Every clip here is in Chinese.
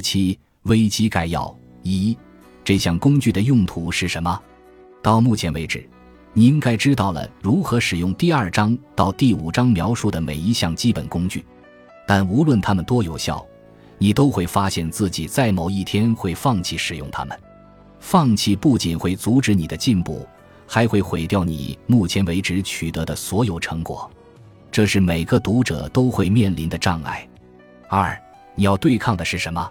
七危机概要一：这项工具的用途是什么？到目前为止，你应该知道了如何使用第二章到第五章描述的每一项基本工具。但无论它们多有效，你都会发现自己在某一天会放弃使用它们。放弃不仅会阻止你的进步，还会毁掉你目前为止取得的所有成果。这是每个读者都会面临的障碍。二，你要对抗的是什么？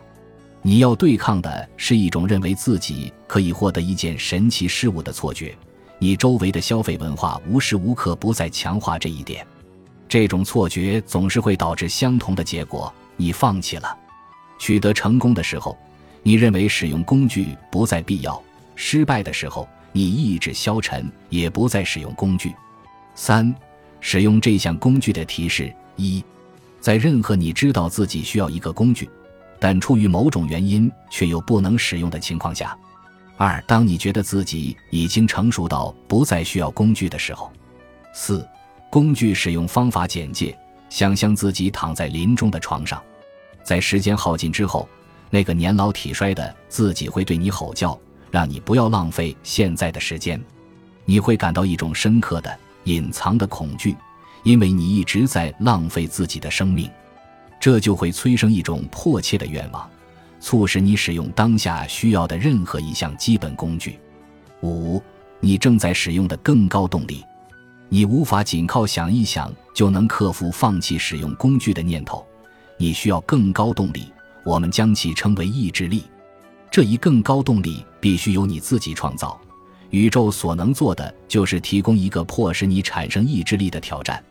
你要对抗的是一种认为自己可以获得一件神奇事物的错觉。你周围的消费文化无时无刻不在强化这一点。这种错觉总是会导致相同的结果：你放弃了。取得成功的时候，你认为使用工具不再必要；失败的时候，你意志消沉，也不再使用工具。三。使用这项工具的提示：一，在任何你知道自己需要一个工具，但出于某种原因却又不能使用的情况下；二，当你觉得自己已经成熟到不再需要工具的时候；四，工具使用方法简介：想象自己躺在临终的床上，在时间耗尽之后，那个年老体衰的自己会对你吼叫，让你不要浪费现在的时间。你会感到一种深刻的。隐藏的恐惧，因为你一直在浪费自己的生命，这就会催生一种迫切的愿望，促使你使用当下需要的任何一项基本工具。五，你正在使用的更高动力，你无法仅靠想一想就能克服放弃使用工具的念头，你需要更高动力，我们将其称为意志力。这一更高动力必须由你自己创造。宇宙所能做的就是提供一个迫使你产生意志力的挑战。